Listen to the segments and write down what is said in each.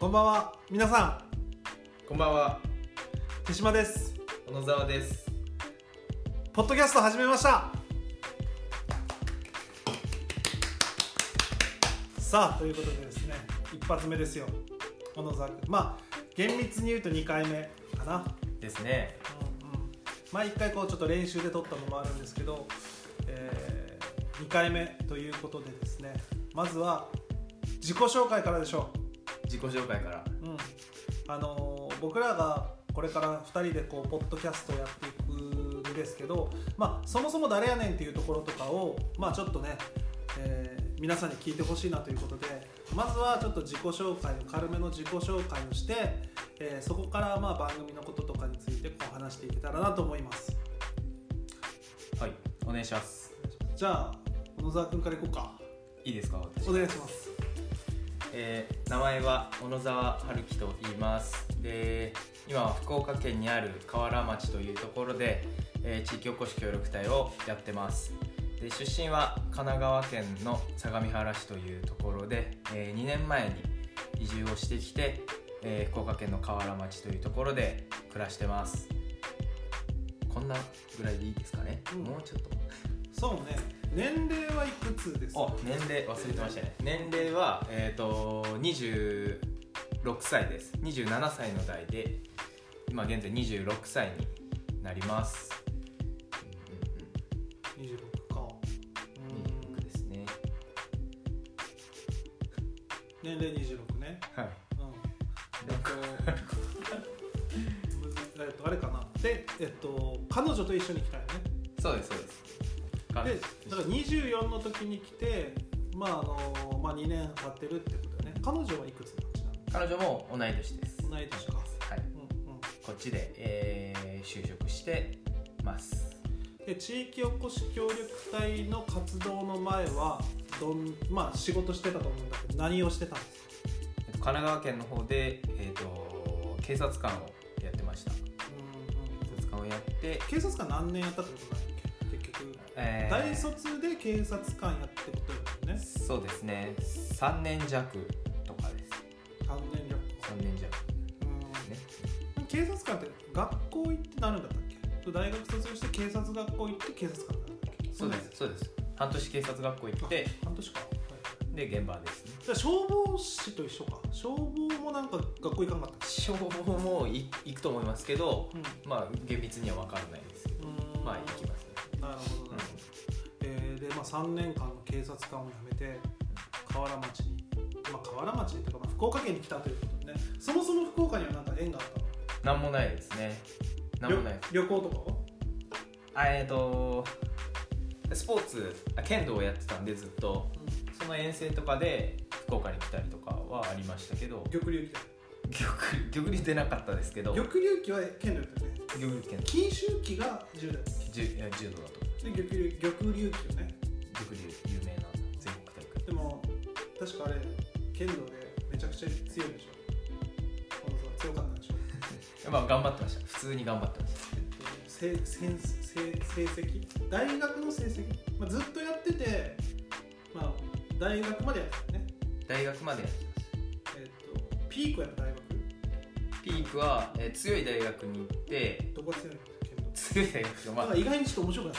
こんばんは。皆さこんばんは、ん手島です。小野沢です。ポッドキャスト始めました。さあということでですね一発目ですよ。小野沢君まあ厳密に言うと2回目かな。ですね。うんうん。まあ1回こうちょっと練習で撮ったのもあるんですけど、え2回目ということでですね。まずは自己紹介からでしょ自己紹介から。う、うんあのー僕らがこれから2人でこうポッドキャストをやっていくんですけど、まあ、そもそも誰やねんっていうところとかを、まあ、ちょっとね、えー皆さんに聞いてほしいなということでまずはちょっと自己紹介軽めの自己紹介をして、えーそこからまあ番組のこととかについてこう話していけたらなと思いますはい、お願いします。じゃあ小野沢君からいこうかいいですか、私。お願いしますえー名前は小野沢春樹と言います。で、今は福岡県にある河原町というところで、えー地域おこし協力隊をやってます。で出身は神奈川県の相模原市というところで、え2年前に移住をしてきて、えー福岡県の河原町というところで暮らしてます。こんなぐらいでいいですかね、うん。もうちょっと。そうね年齢はいくつですか？あ年齢忘れてましたね。年齢はえっ、と26歳です。27歳の代で今現在26歳になります。26か。うん26ですね。年齢26ね。はい。うん。えっとあれかな。でえっと彼女と一緒に来たよね。そうですそうですでだから24の時に来てまああのまあ2年経ってるってことだよね。彼女はいくつなんちな彼女も同い年です。同い年か。はい。うんうん。こっちで、えー就職してます。で地域おこし協力隊の活動の前はどんまあ仕事してたと思うんだけど何をしてたんですか？えっと神奈川県の方で、えー、と警察官をやってました。警うんうん。察官をやって、警察官何年やったってことなんだっけ？結局、えー。大卒で警察官やってことだよね。そうですね。3年弱とかです。3年弱か。3年弱。うん。ね。警察官って学校行ってなるんだったっけ？大学卒業して警察学校行って警察官になるんだっけ？そうですそうです。半年警察学校行って半年か、はい、で現場ですね。じゃあ消防士と一緒か。消防もなんか学校行かんかったっ消防もい行くと思いますけどけまあ厳密には分からないですけど。うん。まあ行きますねなるほどなるほど、えーで、まあ、3年間の警察官を辞めて河原町に、まあ、河原町というか、まあ、福岡県に来たということでね。そもそも福岡には何か縁があったの？なんもないですね。なんもない。旅旅行とかは？あえっ、とスポーツあ剣道をやってたんでずっと。その遠征とかで福岡に来たりとかはありましたけど。玉龍騎玉玉竜出なかったですけど。玉龍騎は剣道やったよね。玉竜剣錦秋騎が10代。柔いや柔道だとで玉龍玉龍騎よね。玉竜有名な全国大会でも確かあれ剣道でめちゃくちゃ強いでしょ。強かったでしょ、まあ頑張ってました。普通に頑張ってました。えっと、せせん成成績？大学の成績、まあ、ずっとやってて、まあ、大学までやってたよね、大学までやってましえっと、ピークやった大学？たピークは、えー強い大学に行ってどこが強いの？剣道強い大学がまあ意外にちょっと面白くなっ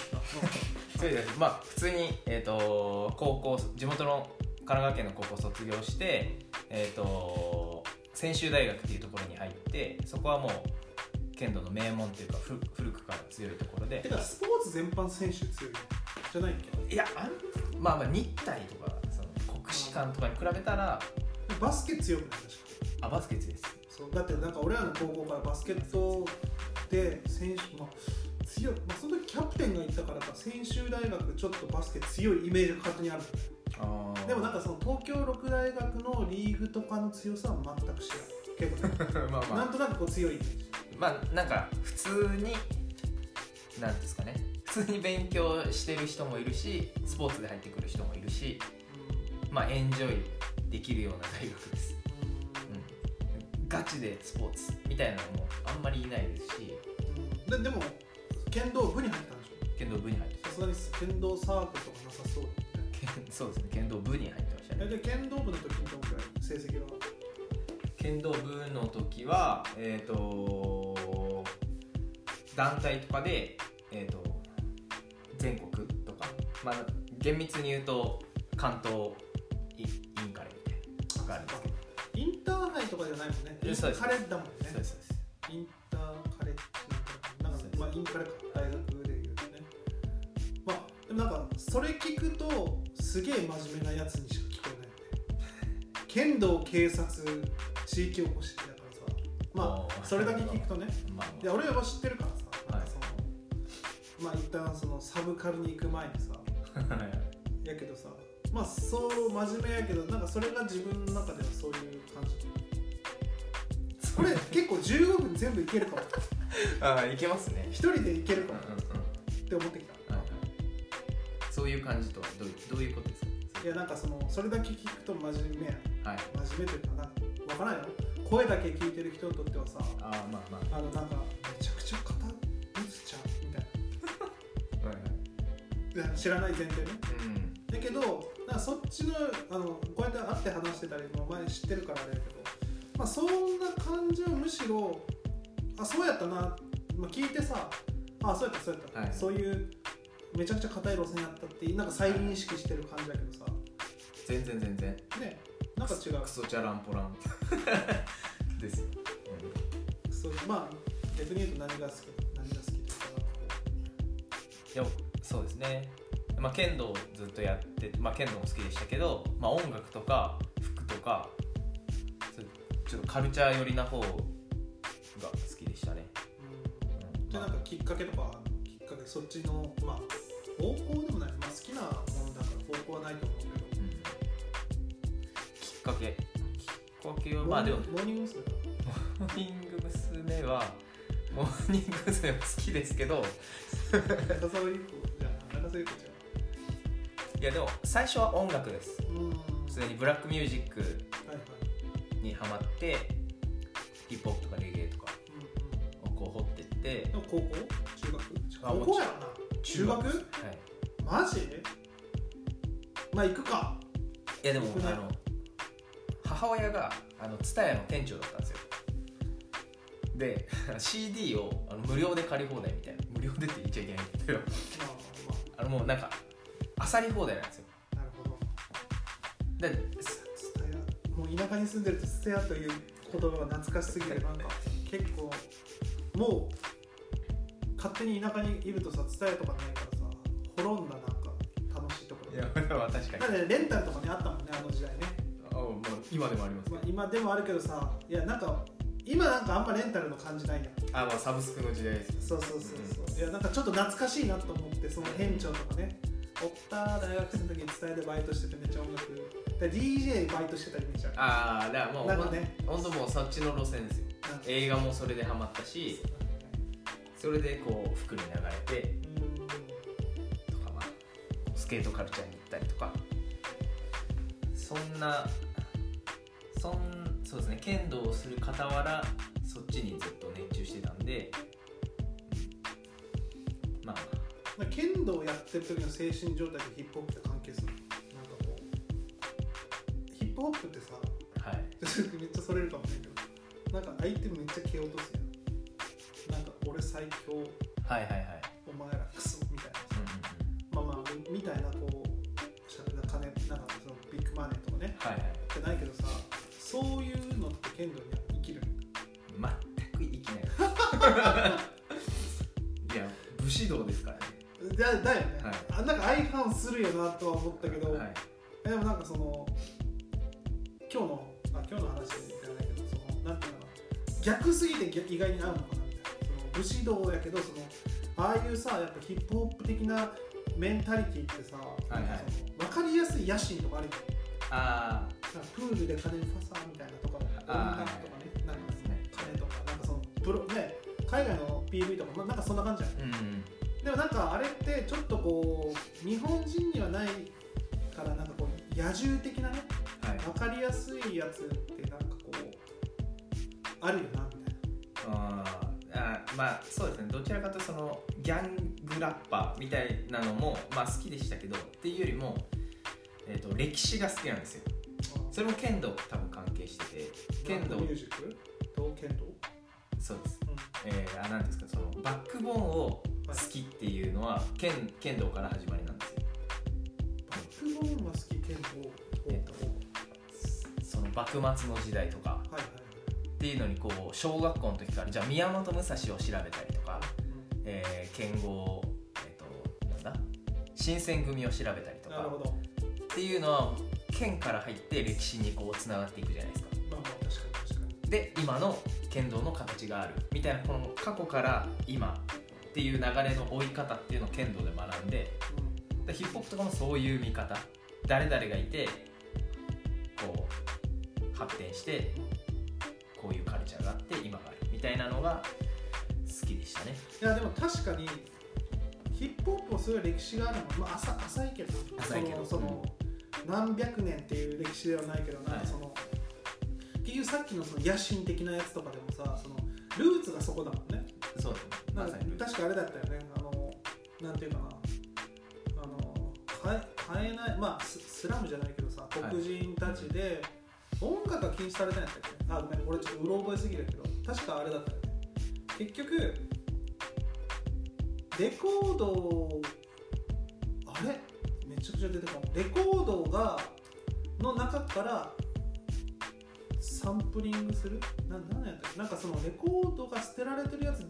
た。強い大学まあ普通に、えー、と高校地元の神奈川県の高校卒業してえっ、と専修大学っていうところに入ってそこはもう剣道の名門っていうか古古くから強いところで。てかスポーツ全般選手強いじゃないっけいやあんまあまあ日体とかその国士舘とかに比べたらバスケ強くない確か？あバスケ強いです。そうだってなんか俺らの高校からバスケットで選手、まあ、強い、まあ、その時キャプテンが言ったからか専修大学ちょっとバスケ強いイメージが勝手にあるあでもなんかその東京六大学のリーグとかの強さは全く知らん。けどね。まあまあ。なんとなくこう強い。まあなんか普通になんですかね。普通に勉強してる人もいるしスポーツで入ってくる人もいるしまあエンジョイできるような大学です、うん、ガチでスポーツみたいなのもあんまりいないですし。ででも剣道部に入ったんでしょ？剣道部に入ってさすがに剣道サークルとかなさそう剣 そうですね。剣道部に入ってましたね。えで剣道部の時にどのくらい成績は？剣道部の時はえっ、と団体とかでえっ、と全国とか。まあ厳密に言うと関東イインカレみたいなのがあるんですけど。インターハイとかじゃないもんね。インカレだもんねでもなんかそれ聞くとすげえ真面目なやつにしか聞こえない。よね剣道警察地域おこしだからさまあそれだけ聞くとね。まあいや俺は知ってるからさ。はい。かその、まあ一旦そのサブカルに行く前にさ。やけどさ。まあそう真面目やけどなんかそれが自分の中ではそういう感じ。これ結構15分全部いけるかも。ああいけますね。一人でいけるかうんもうんうん。って思っていう感じとはどういうどういうことですか？いやなんかそのそれだけ聞くと真面目やはい。真面目というかなんか分からんよ。声だけ聞いてる人にとってはさああまあまあ。あのなんかめちゃくちゃ肩打つちゃうみたい はいはい。知らない前提ね。うん。だけどなんかそっちのあのこうやって会って話してたりも前知ってるからあれやけど、まあ、そんな感じはむしろあそうやったな、まあ、聞いてさあそうやったそうやった、はい。そういうめちゃくちゃ硬い路線やったってなんか再認識してる感じだけどさ。全然全然。ねなんか違う。クソチャランポラン。ですうまあ逆に言うと何が好き何が好きというかいやそうですね。まあ剣道をずっとやってまあ剣道も好きでしたけど、まあ、音楽とか服とかちょっとカルチャー寄りな方が好きでしたね、う、うん、じゃあなんかきっかけとかあるのきっかけそっちのまあ方向でもない、まあ、好きなものだから方向はないと思うけど。うん。きっかけ。きっかけはまあでもモーニング娘。だモーニング娘。はモーニング娘。も好きですけど。中澤優子じゃあ中澤優子じいやでも最初は音楽です。ゃんうん。普通にブラックミュージックはいはい。にハマってヒップホップとかレゲエとかうんをこう掘ってって。うんでも高校？中学？あ高校やろな。中学？はい。マジ？まあ行くか。いやでもあの母親があの TSUTAYA の店長だったんですよ。で CD をあの無料で借り放題みたいな。無料でって言っちゃいけないけど。まあまあ。のもうなんか漁り放題なんですよ。あなるほど。でススタヤ。もう田舎に住んでるとスタヤという言葉が懐かしすぎてなんか結構もう勝手に田舎にいるとさスタヤとかないからさ滅んだなんか楽しいところいやまあ確かに。だってレンタルとかねあったもんねあの時代ね、あもう今でもあります。けまあど、、今でもあるけどさいやなんか今なんかあんまレンタルの感じないやん。あまあサブスクの時代です。そうそうそうそう、いやなんかちょっと懐かしいなと思ってその店長とかね。おった大学生の時に伝えでバイトしててめっちゃ音楽。で DJ バイトしてたりめっちゃああだからもうなんかね。ほんともうそっちの路線ですよ。映画もそれでハマったしそれでこう服に流れてうんとかまあスケートカルチャーに行ったりとか。そんなそんそうですね剣道をする傍らそっちにずっと熱中してたんでうんまあ。まあ剣道やってる時の精神状態とヒップホップって関係する。なんかこうヒップホップってさはい。めっちゃそれるかもしれんけどなんか相手めっちゃ蹴落とすやん。なんか俺最強はいはいはい。お前らクソみたいな。うんうんうん。まあまあみたいなこうしゃ金なんかそのビッグマネーとかね。はいはい。じゃないけどさそういうのって剣道には生きる全く生きない。いや武士道ですからね。だだよね、はい。あなんか相反するよなとは思ったけど、はい。えでもなんかその今日のあ今日の話じゃないけどそのなんていうの逆すぎて逆意外に合うのか武士道やけどそのああいうさやっぱヒップホップ的なメンタリティってさ、はいはい。分かりやすい野心とかあるよあなんかプールで金ファサーみたいなとか音楽とかねなんかその金とかなんかそのプロね海外の PV とかまあなんかそんな感じじゃないあうん。でもなんかあれってちょっとこう日本人にはないからなんかこう野獣的なねはい。分かりやすいやつってなんかこうあるよなみたいあーあーまあそうですね。どちらかというとそのギャングラッパーみたいなのもまあ好きでしたけどっていうよりも、えー、と歴史が好きなんですよ。なそれも剣道多分関係してて剣道。ミュージック？と剣道？そうです。うん。えー、あなんですかそのバックボーンを好きっていうのは剣剣道から始まりなんですよ。バックボーンが好き剣道えっとその幕末の時代とか。はいはいっていうのにこう小学校の時からじゃあ宮本武蔵を調べたりとか、えー、剣豪えっ、となんだ？新選組を調べたりとかっていうのは剣から入って歴史にこうつながっていくじゃないですか。まあまあ確かに確かに。で今の剣道の形があるみたいなこの過去から今っていう流れの追い方っていうのを剣道で学んででヒップホップとかもそういう見方。誰々がいてこう発展してこういうカルチャーがあって今があるみたいなのが好きでしたね。いやでも確かにヒップホップもすごい歴史があるのまあ浅浅いけど浅いけど。そのその、何百年っていう歴史ではないけどなんはいかその、結局さっきのその野心的なやつとかでもさそのルーツがそこだもんね。そうだなんかねま確かあれだったよね。あのなんていうかな。あの変え変えないまあススラムじゃないけどさ黒人たちで、音楽が禁止されたんやったっけ？あごめん俺ちょっとうろ覚えすぎるけど。確かあれだったよね。結局レコードあれ？めちゃくちゃ出てこないレコードがの中からサンプリングする？ななんやったっけ？なんかそのレコードが捨てられてるやつ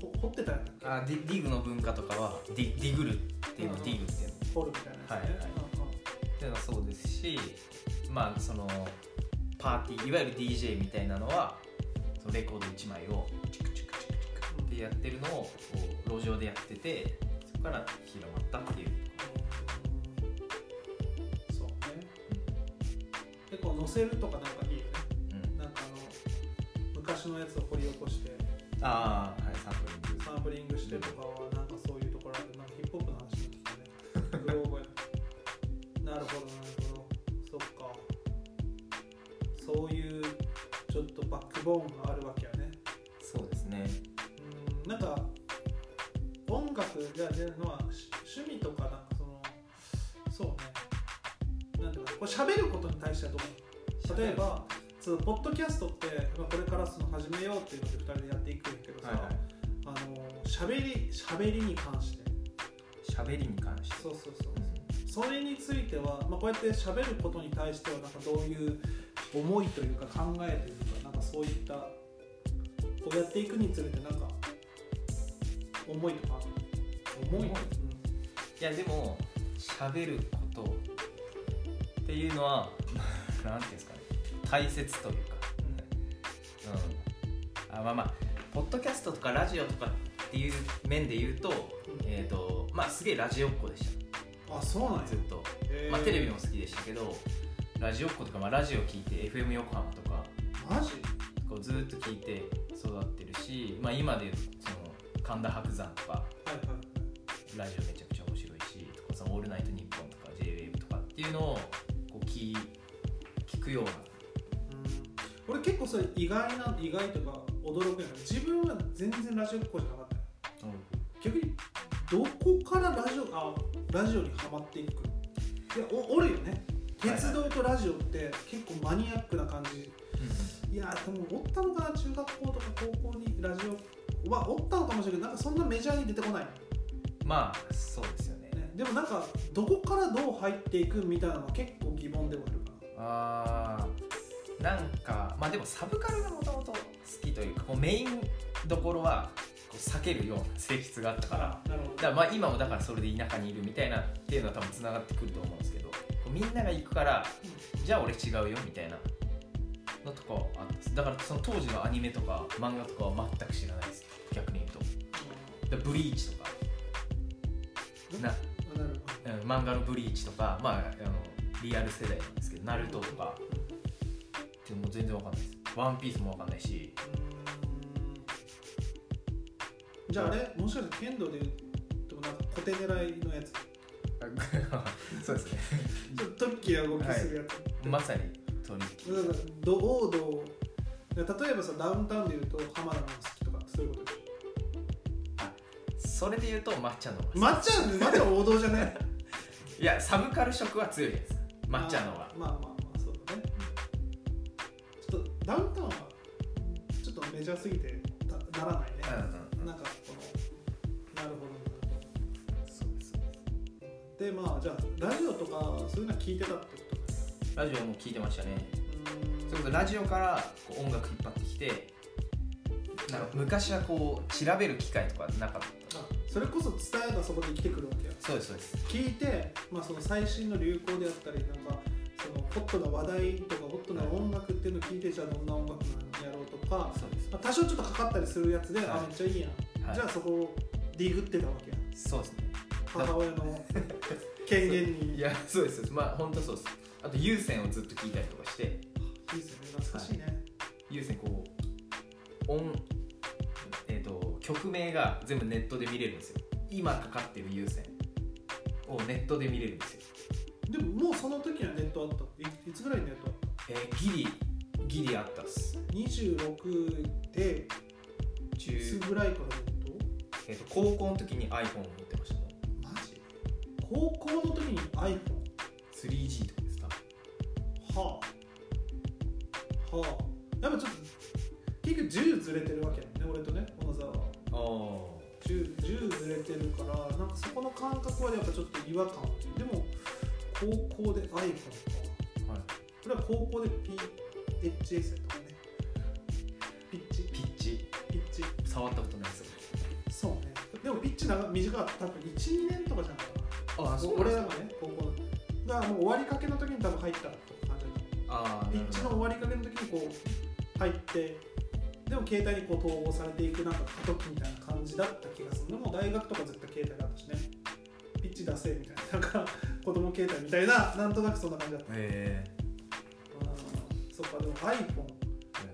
ほ掘ってたよねあディディグの文化とかはディディグルっていうのをディグっていうの。掘るみたいなやつね、はいはい。っていうのはそうですしまあそのパーティーいわゆる DJ みたいなのはそのレコード1枚をチクチクチクチクってやってるのをこう路上でやっててそこから広まったっていううんそうね結構載せるとかなんかいいよねうんなんかあの昔のやつを掘り起こしてああはいサンプリングサンプリングしてとかはなんかそういうところあってなんかヒップホップの話になってきたねなるほどなそういうちょっとバックボーンがあるわけやね。そうですね。うん。なんか音楽が出るのはし趣味とかなんかそのそうね。なんていうかこれ喋ることに対してはどう？例えばそのポッドキャストって、まあ、これからその始めようっていうので2人でやっていくんやけどさ、はいはい。あの喋り喋りに関して。喋りに関して。そうそうそうそれについては、まあ、こうやって喋ることに対してはなんかどういう思いというか考えというかなんかそういったこうやっていくにつれてなんか思いとか思い、思い？いやでも喋ることっていうのは なんていうんですかね。大切というか。うん。あまあまあポッドキャストとかラジオとかっていう面で言うと,、えーとまあ、すげえラジオっ子でしうんあそうなんずっと、まあ、テレビも好きでしたけどラジオっ子とか、まあ、ラジオ聞いて FM 横浜とかマジ？こうずっと聞いて育ってるし、まあ、今でその神田伯山とかはいはいラジオめちゃくちゃ面白いしとかさオールナイトニッポン」とか JWAVE とかっていうのをこう聞聞くような。うん。俺結構それ意外な意外とか驚くんやけど自分は全然ラジオっ子じゃなかったよ。逆にどこからラジオあラジオにハマっていく？いやおおるよね。鉄道とラジオって結構マニアックな感じ、いやでもおったのかな？中学校とか高校にラジオはおったのかもしれないけどなんかそんなメジャーに出てこない、まあそうですよね。ね、でもなんかどこからどう入っていくみたいなのは結構疑問ではあるかあーなんかまあでもサブカルがもともと好きというかこうメインどころはこう避けるような性質があったから。ななるほだからまあ今もだからそれで田舎にいるみたいなっていうのは多分つながってくると思うんですけどこうみんなが行くからじゃあ俺違うよみたいなのとかはあった。んですだからその当時のアニメとか漫画とかは全く知らないです。逆に言うと。でブリーチとか。な、漫画のブリーチとかまああのリアル世代なんですけどナルトとか。ってもう全然わかんないです。ワンピースもわかんないしじゃああれもしかして剣道で言うとなんか小手狙いのやつ。そうですね。ちょっとトッキーな動きするやつ、まさに取引だからど王道例えばさダウンタウンで言うと浜田の好きとかそういうことでしそれで言うと抹茶の抹茶抹茶王道じゃねい？やサブカル色は強いです。抹茶の方が。まあまあまあまあそうだね。ダウンタウンはちょっとメジャーすぎてでまあじゃあラジオとかそういうのは聞いてたってことね。ラジオも聞いてましたね。それこそラジオからこう音楽引っ張ってきてなんか昔はこう調べる機会とかなかった。あそれこそ伝えがそこで生きてくるわけや。そうですそうです。聞いて、まあ、その最新の流行であったりなんかそのホットな話題とかホットな音楽っていうのを聞いてじゃあどんな音楽なんやろうとか、そうです。まあ、多少ちょっとかかったりするやつで、はい。あめっちゃいいやん、はい。じゃあそこをディグってたわけやそうですね母親の 権限に。いやそうですまあ本当そうです。あと有線をずっと聞いたりとかして。いいですよね懐かしいね、有線こう音えっ、と曲名が全部ネットで見れるんですよ。今かかってる有線をネットで見れるんですよ。でももうその時はネットあった。いいつぐらいにネットあっえーギリギリあったっす。た26でい中つぐらいからネット？えー、と高校の時に iPhone を高校の時に iPhone 3G とかですかはあ。はあ。やっぱちょっと結局10ずれてるわけやね俺とね小野沢はああ 10, 10ずれてるからなんかそこの感覚はやっぱちょっと違和感でも高校で iPhone かはいこれは高校で PHS とかねピッチピッチピッチ触ったことないですよそうねでもピッチ長短かった多分12年とかじゃないあお俺らがね高校のだからもう終わりかけの時に多分入った感じああピッチの終わりかけの時にこう入ってでも携帯にこう統合されていくなんか過渡期みたいな感じだった気がする。でも大学とか絶対携帯だったしね。ピッチ出せみたいななんか子供携帯みたいな なんとなくそんな感じだった。へうんそっかでも iPhone え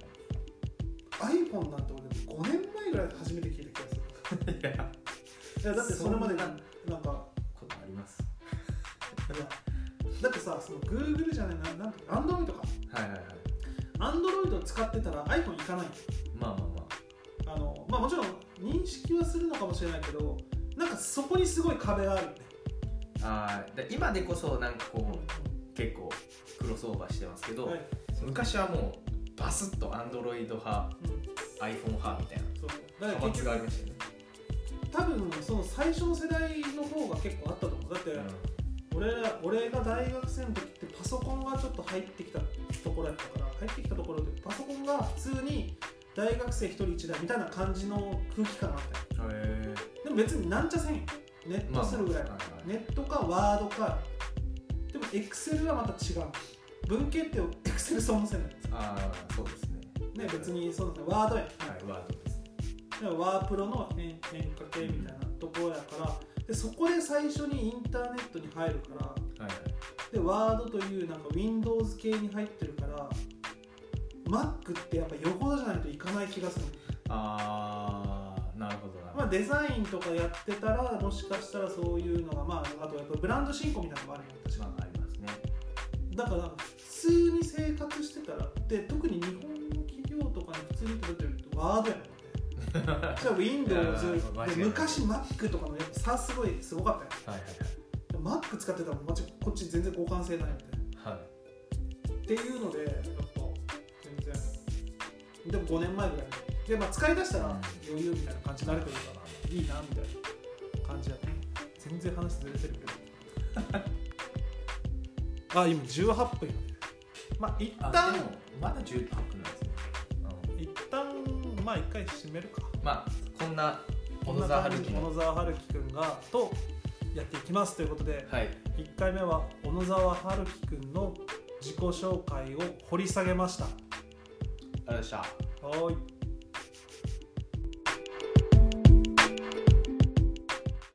iPhone なんて俺5年前ぐらいで初めて聞いた気がする。いや。だってそれまでなそんかります。だってさその Google じゃないななんか Android か。はいはいはい。Android を使ってたら iPhone 行かないまあまあまあ。のまあもちろん認識はするのかもしれないけどなんかそこにすごい壁があるよね、ああ今でこそなんかこう結構クロスオーバーしてますけど、はい。昔はもうバスッと Android 派うん、iPhone 派みたいなそうだから派閥結局がありましたよね、多分その最初の世代の方が結構あったと思う。だって、俺ら俺が大学生の時ってパソコンがちょっと入ってきたところやったから入ってきたところでパソコンが普通に大学生一人一台みたいな感じの空気感があったよ。でも別になんちゃせんよ。ネットするぐらい、まあまあネットかワードか。でもエクセルはまた違う。文系ってエクセルそもせん。ないああそうですね。ね別にそうですねワードやん、はいワードワープロの変変化系みたいなところやからでそこで最初にインターネットに入るからはいはい。でワードというなんか Windows 系に入ってるから Mac ってやっぱよほどじゃないといかない気がする。ああなるほどまあデザインとかやってたらもしかしたらそういうのがまああとやっぱブランド進行みたいなのもあるよ確かまあありますね。だから普通に生活してたらで特に日本の企業とかに普通に取ってるとワードやもん Windows で昔 Mac とかのやっぱ差すごいすごかったよ。はいはい Mac 使ってたらこっち全然互換性ないみたいな。はい。はいっていうのでやっぱ全然。でも5年前ぐらい。で、まあ、使い出したら余裕みたいな感じになれてるからいいなみたいな感じやね。全然話ずれてるけど。あ今18分まあ一あ旦まだ18分なんですまあ一回締めるか。うん、まあこんなこ小野沢春樹の小野沢春樹くんがとやっていきますということではい。1回目は小野沢春樹くんの自己紹介を掘り下げました。ありがとうございました。はーい